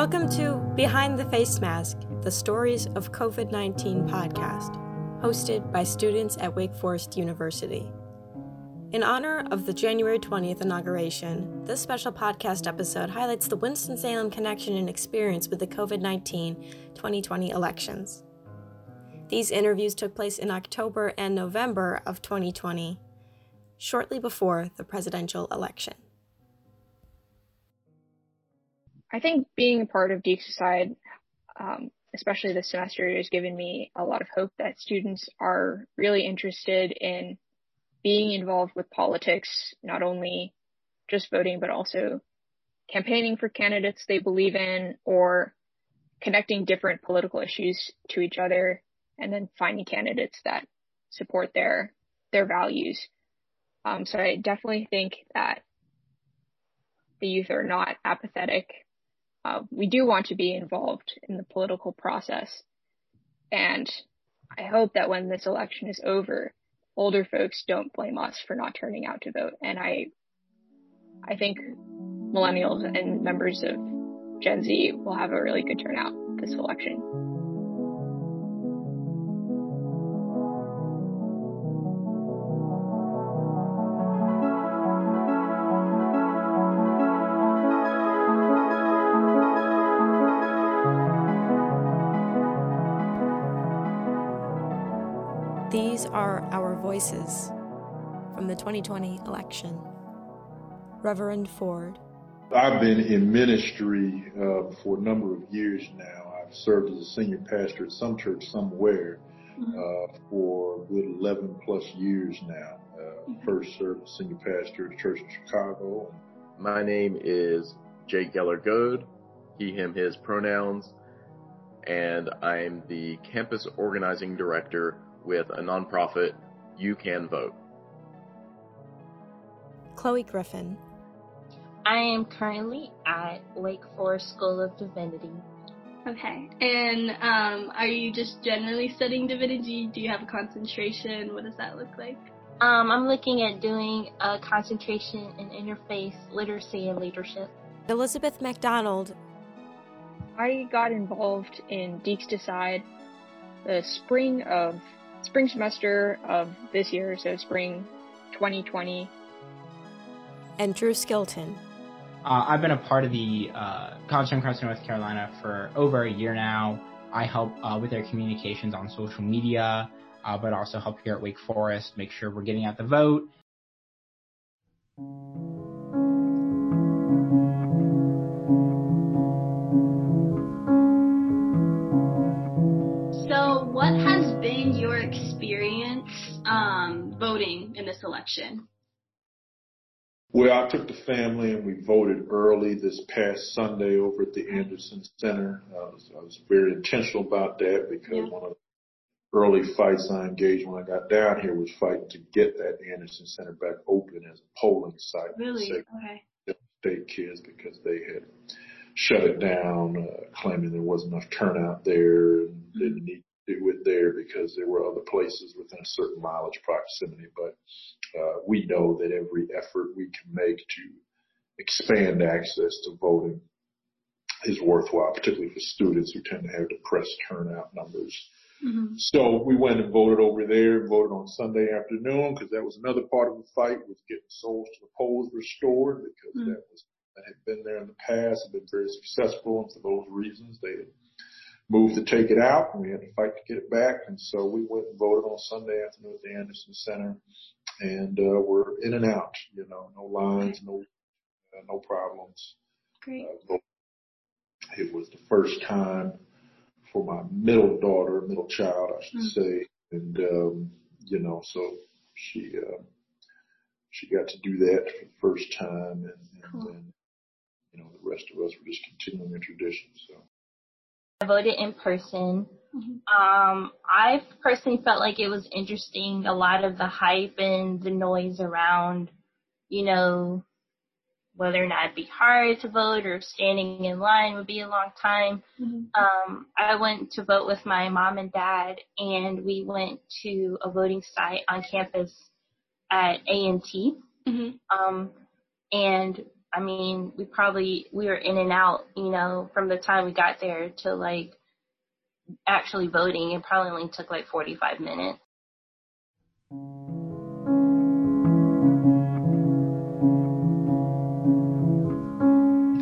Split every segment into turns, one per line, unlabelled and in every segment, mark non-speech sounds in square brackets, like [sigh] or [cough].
Welcome to Behind the Face Mask, the Stories of COVID 19 podcast, hosted by students at Wake Forest University. In honor of the January 20th inauguration, this special podcast episode highlights the Winston-Salem connection and experience with the COVID 19 2020 elections. These interviews took place in October and November of 2020, shortly before the presidential election.
I think being a part of Deacs Decide, um, especially this semester, has given me a lot of hope that students are really interested in being involved with politics, not only just voting, but also campaigning for candidates they believe in or connecting different political issues to each other and then finding candidates that support their their values. Um, so I definitely think that the youth are not apathetic. Uh, we do want to be involved in the political process, and I hope that when this election is over, older folks don't blame us for not turning out to vote. And I, I think millennials and members of Gen Z will have a really good turnout this election.
Voices from the 2020 election. Reverend Ford.
I've been in ministry uh, for a number of years now. I've served as a senior pastor at some church somewhere uh, for a good 11 plus years now. Uh, first served as senior pastor at a church in Chicago.
My name is Jake Geller Goad, he, him, his pronouns, and I'm the campus organizing director with a nonprofit, You Can Vote.
Chloe Griffin.
I am currently at Wake Forest School of Divinity.
Okay. And um, are you just generally studying divinity? Do you have a concentration? What does that look like?
Um, I'm looking at doing a concentration in interfaith literacy and leadership.
Elizabeth McDonald.
I got involved in Deacs Decide the spring of spring semester of this year, so spring 2020.
And Drew Skilton.
Uh, I've been a part of the uh, College of Christ North Carolina for over a year now. I help uh, with their communications on social media, uh, but also help here at Wake Forest make sure we're getting out the vote.
This election?
Well, I took the family and we voted early this past Sunday over at the Anderson Center. I was, I was very intentional about that because
Yeah.
one of the early fights I engaged when I got down here was fighting to get that Anderson Center back open as a polling site.
Really? Okay.
state kids because they had shut it down, uh, claiming there wasn't enough turnout there and didn't need do it there because there were other places within a certain mileage proximity. But uh, we know that every effort we can make to expand access to voting is worthwhile, particularly for students who tend to have depressed turnout numbers.
hmm
So we went and voted over there, voted on Sunday afternoon because that was another part of the fight was getting souls to the polls restored because
Mm.
that was that had been there in the past, had been very successful, and for those reasons they had moved to take it out, and we had to fight to get it back. And so we went and voted on Sunday afternoon at the Anderson Center, and uh, we're in and out. You know, no lines, no uh, no problems.
Great.
Uh. It was the first time for my middle daughter, middle child, I should
Mm.
say, and um, you know, so she uh, she got to do that for the first time, and, and
Cool.
then you know the rest of us were just continuing the tradition. So.
I voted in person.
Mhm.
Um, I personally felt like it was interesting. A lot of the hype and the noise around, you know, whether or not it'd be hard to vote or standing in line would be a long time.
Mhm.
Um, I went to vote with my mom and dad, and we went to a voting site on campus at A and T.
Mhm.
Um, and I mean, we probably we were in and out, you know, from the time we got there to like actually voting. It probably only took like 45 minutes.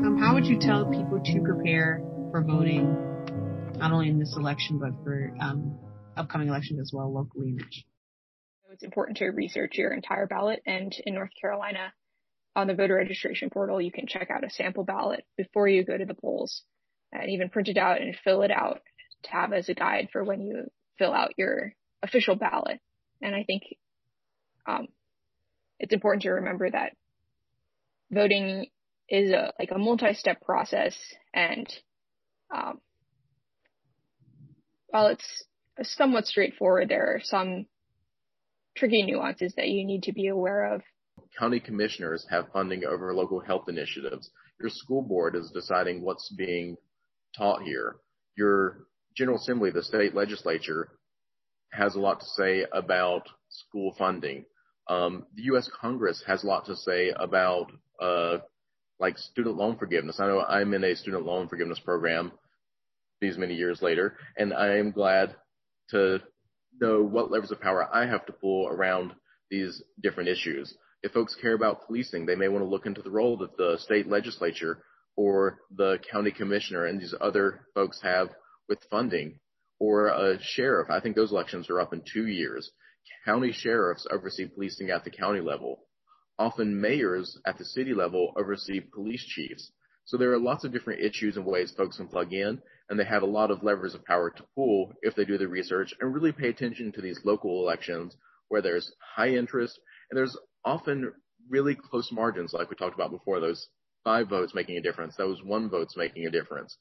Um, how would you tell people to prepare for voting, not only in this election but for um, upcoming elections as well, locally and nationally?
It's important to research your entire ballot, and in North Carolina, on the voter registration portal, you can check out a sample ballot before you go to the polls and even print it out and fill it out to have as a guide for when you fill out your official ballot. And I think um, it's important to remember that voting is a like a multi-step process, and um, while it's somewhat straightforward, there are some tricky nuances that you need to be aware of.
County commissioners have funding over local health initiatives. Your school board is deciding what's being taught here. Your General Assembly, the state legislature, has a lot to say about school funding. Um, the U.S. Congress has a lot to say about uh, like student loan forgiveness. I know I'm in a student loan forgiveness program these many years later, and I am glad to know what levers of power I have to pull around these different issues. If folks care about policing, they may want to look into the role that the state legislature or the county commissioner and these other folks have with funding or a sheriff. I think those elections are up in two years. County sheriffs oversee policing at the county level. Often mayors at the city level oversee police chiefs. So there are lots of different issues and ways folks can plug in, and they have a lot of levers of power to pull if they do the research and really pay attention to these local elections where there's high interest and there's often really close margins, like we talked about before, those five votes making a difference, those one votes making a difference.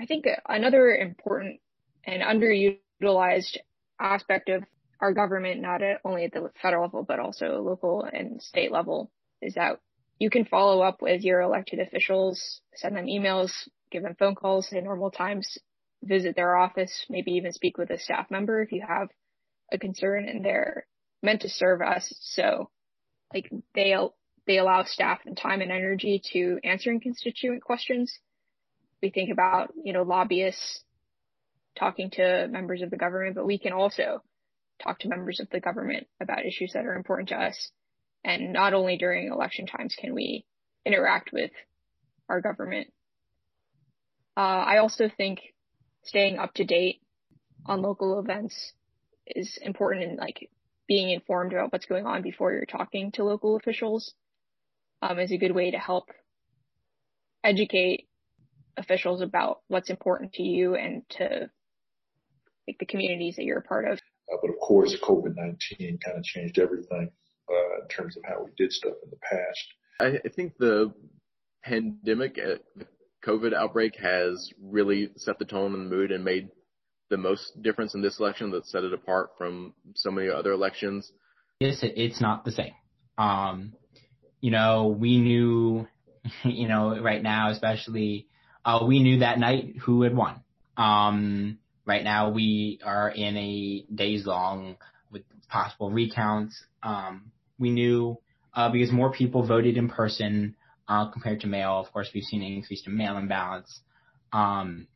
I think another important and underutilized aspect of our government, not only at the federal level, but also local and state level, is that you can follow up with your elected officials, send them emails, give them phone calls in normal times, visit their office, maybe even speak with a staff member if you have a concern and they're meant to serve us. So like they, they allow staff and time and energy to answering constituent questions we think about, you know, lobbyists talking to members of the government, but we can also talk to members of the government about issues that are important to us. And not only during election times can we interact with our government. Uh, I also think staying up to date on local events is important in like being informed about what's going on before you're talking to local officials um, is a good way to help educate officials about what's important to you and to like the communities that you're a part of.
Uh, but of course, COVID-19 kind of changed everything uh, in terms of how we did stuff in the past.
I, I think the pandemic, uh, the COVID outbreak has really set the tone and the mood and made the most difference in this election that set it apart from so many other elections.
Yes, it's not the same. Um, you know, we knew, [laughs] you know, right now, especially uh, we knew that night who had won. Um, right now we are in a days long with possible recounts. Um, we knew uh, because more people voted in person uh, compared to mail. Of course, we've seen an increase in mail-in ballots. Um,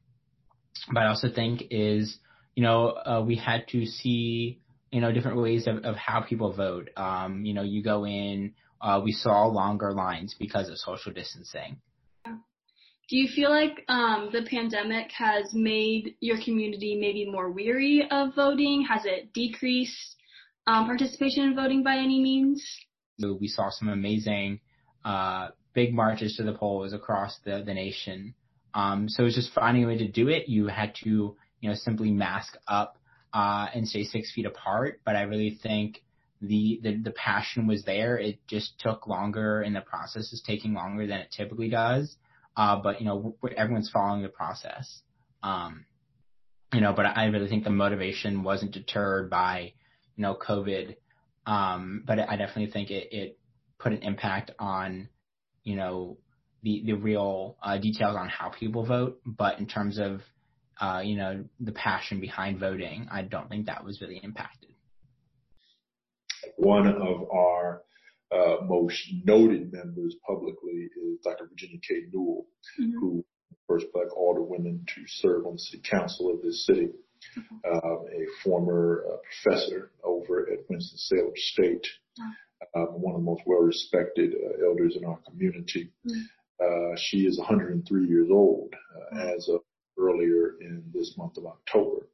but I also think is you know uh, we had to see you know different ways of, of how people vote. Um, you know, you go in. Uh, we saw longer lines because of social distancing.
Do you feel like um, the pandemic has made your community maybe more weary of voting? Has it decreased um, participation in voting by any means?
We saw some amazing uh, big marches to the polls across the, the nation. Um, so it was just finding a way to do it. You had to, you know, simply mask up uh, and stay six feet apart. But I really think the, the the passion was there. It just took longer, and the process is taking longer than it typically does. Uh, but you know, everyone's following the process. Um, you know, but I really think the motivation wasn't deterred by, you know, COVID. Um, but I definitely think it, it put an impact on, you know, the, the real uh, details on how people vote. But in terms of, uh, you know, the passion behind voting, I don't think that was really impacted.
One of our uh, most noted members publicly is Dr. Virginia K. Newell, mm-hmm. who first black alderwoman to serve on the city council of this city, mm-hmm. uh, a former uh, professor over at Winston-Salem State, uh, one of the most well-respected uh, elders in our community. Mm-hmm. Uh, she is 103 years old uh, as of earlier in this month of October.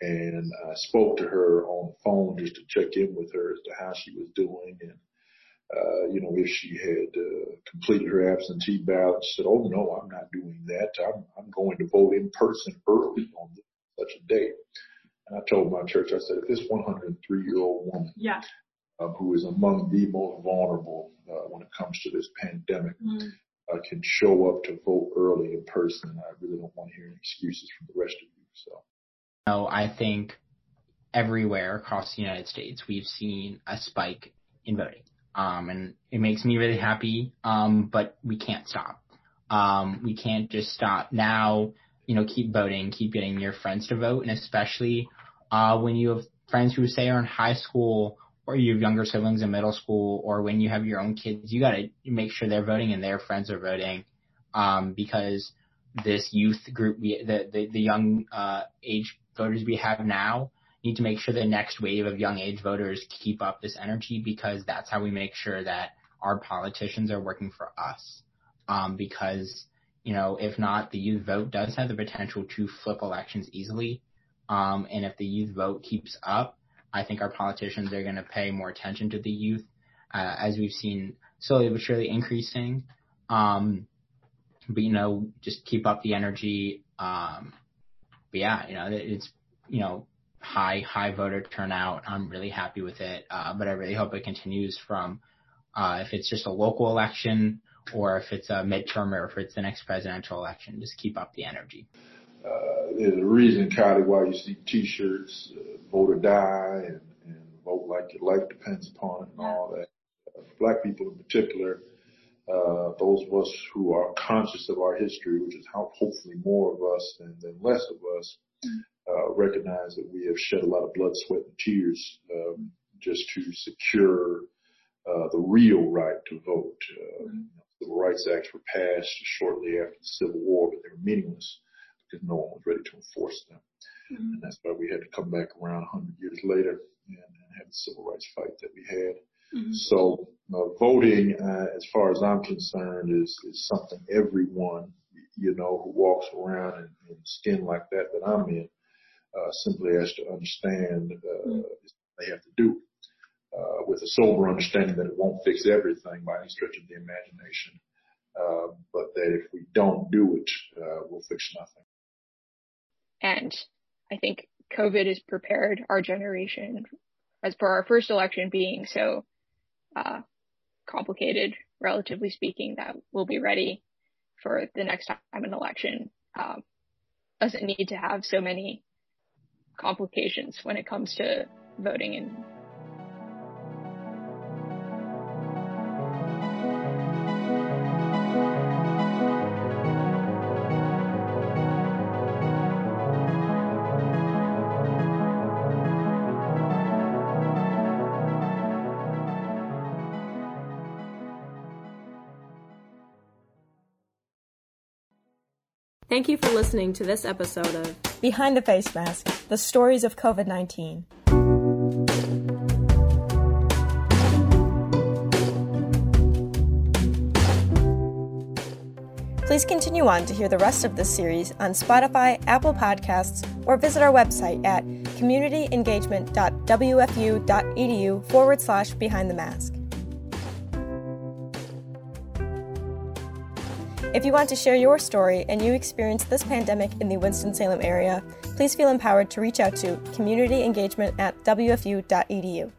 And I spoke to her on the phone just to check in with her as to how she was doing and uh, you know, if she had uh, completed her absentee ballot, she said, "Oh no, I'm not doing that. I'm, I'm going to vote in person early on such a date. And I told my church, I said, if this 103 year old woman,
yeah.
uh, who is among the most vulnerable uh, when it comes to this pandemic, mm. Uh, can show up to vote early in person, I really don't want to hear any excuses from the rest of you. So,
no, I think everywhere across the United States, we've seen a spike in voting um, and it makes me really happy. Um, but we can't stop. Um, we can't just stop now. You know, keep voting, keep getting your friends to vote, and especially uh, when you have friends who say are in high school or you have younger siblings in middle school, or when you have your own kids, you got to make sure they're voting and their friends are voting, um, because this youth group, we, the, the the young uh, age voters we have now, need to make sure the next wave of young age voters keep up this energy because that's how we make sure that our politicians are working for us. Um, because, you know, if not, the youth vote does have the potential to flip elections easily. Um, and if the youth vote keeps up, I think our politicians are going to pay more attention to the youth, uh, as we've seen slowly but surely increasing. Um, but you know, just keep up the energy. Um, but yeah, you know, it's, you know, high high voter turnout. I'm really happy with it, uh, but I really hope it continues from uh, if it's just a local election or if it's a midterm or if it's the next presidential election. Just keep up the energy.
Uh, there's a reason, Kylie, why you see T-shirts, uh, vote or die, and, and vote like your life depends upon it, and all that. Uh, black people in particular, uh, those of us who are conscious of our history, which is how hopefully more of us than, than less of us, mm-hmm uh, recognize that we have shed a lot of blood, sweat, and tears um, just to secure uh, the real right to vote. Uh, mm-hmm. Civil Rights Acts were passed shortly after the Civil War, but they were meaningless because no one was ready to enforce them. Mm-hmm. And that's why we had to come back around 100 years later and, and have the civil rights fight that we had. Mm-hmm. So uh, voting, uh, as far as I'm concerned, is, is something everyone, you know, who walks around in, in skin like that that I'm in, uh, simply has to understand uh, mm. they have to do uh, with a sober understanding that it won't fix everything by any stretch of the imagination, uh, but that if we don't do it, uh, we'll fix nothing.
And I think COVID has prepared our generation, as for our first election being so uh, complicated, relatively speaking, that we'll be ready for the next time an election um, doesn't need to have so many complications when it comes to voting and
Thank you for listening to this episode of Behind the Face Mask The Stories of COVID 19. Please continue on to hear the rest of this series on Spotify, Apple Podcasts, or visit our website at communityengagement.wfu.edu forward slash behind the mask. If you want to share your story and you experienced this pandemic in the Winston-Salem area, please feel empowered to reach out to communityengagement at wfu.edu.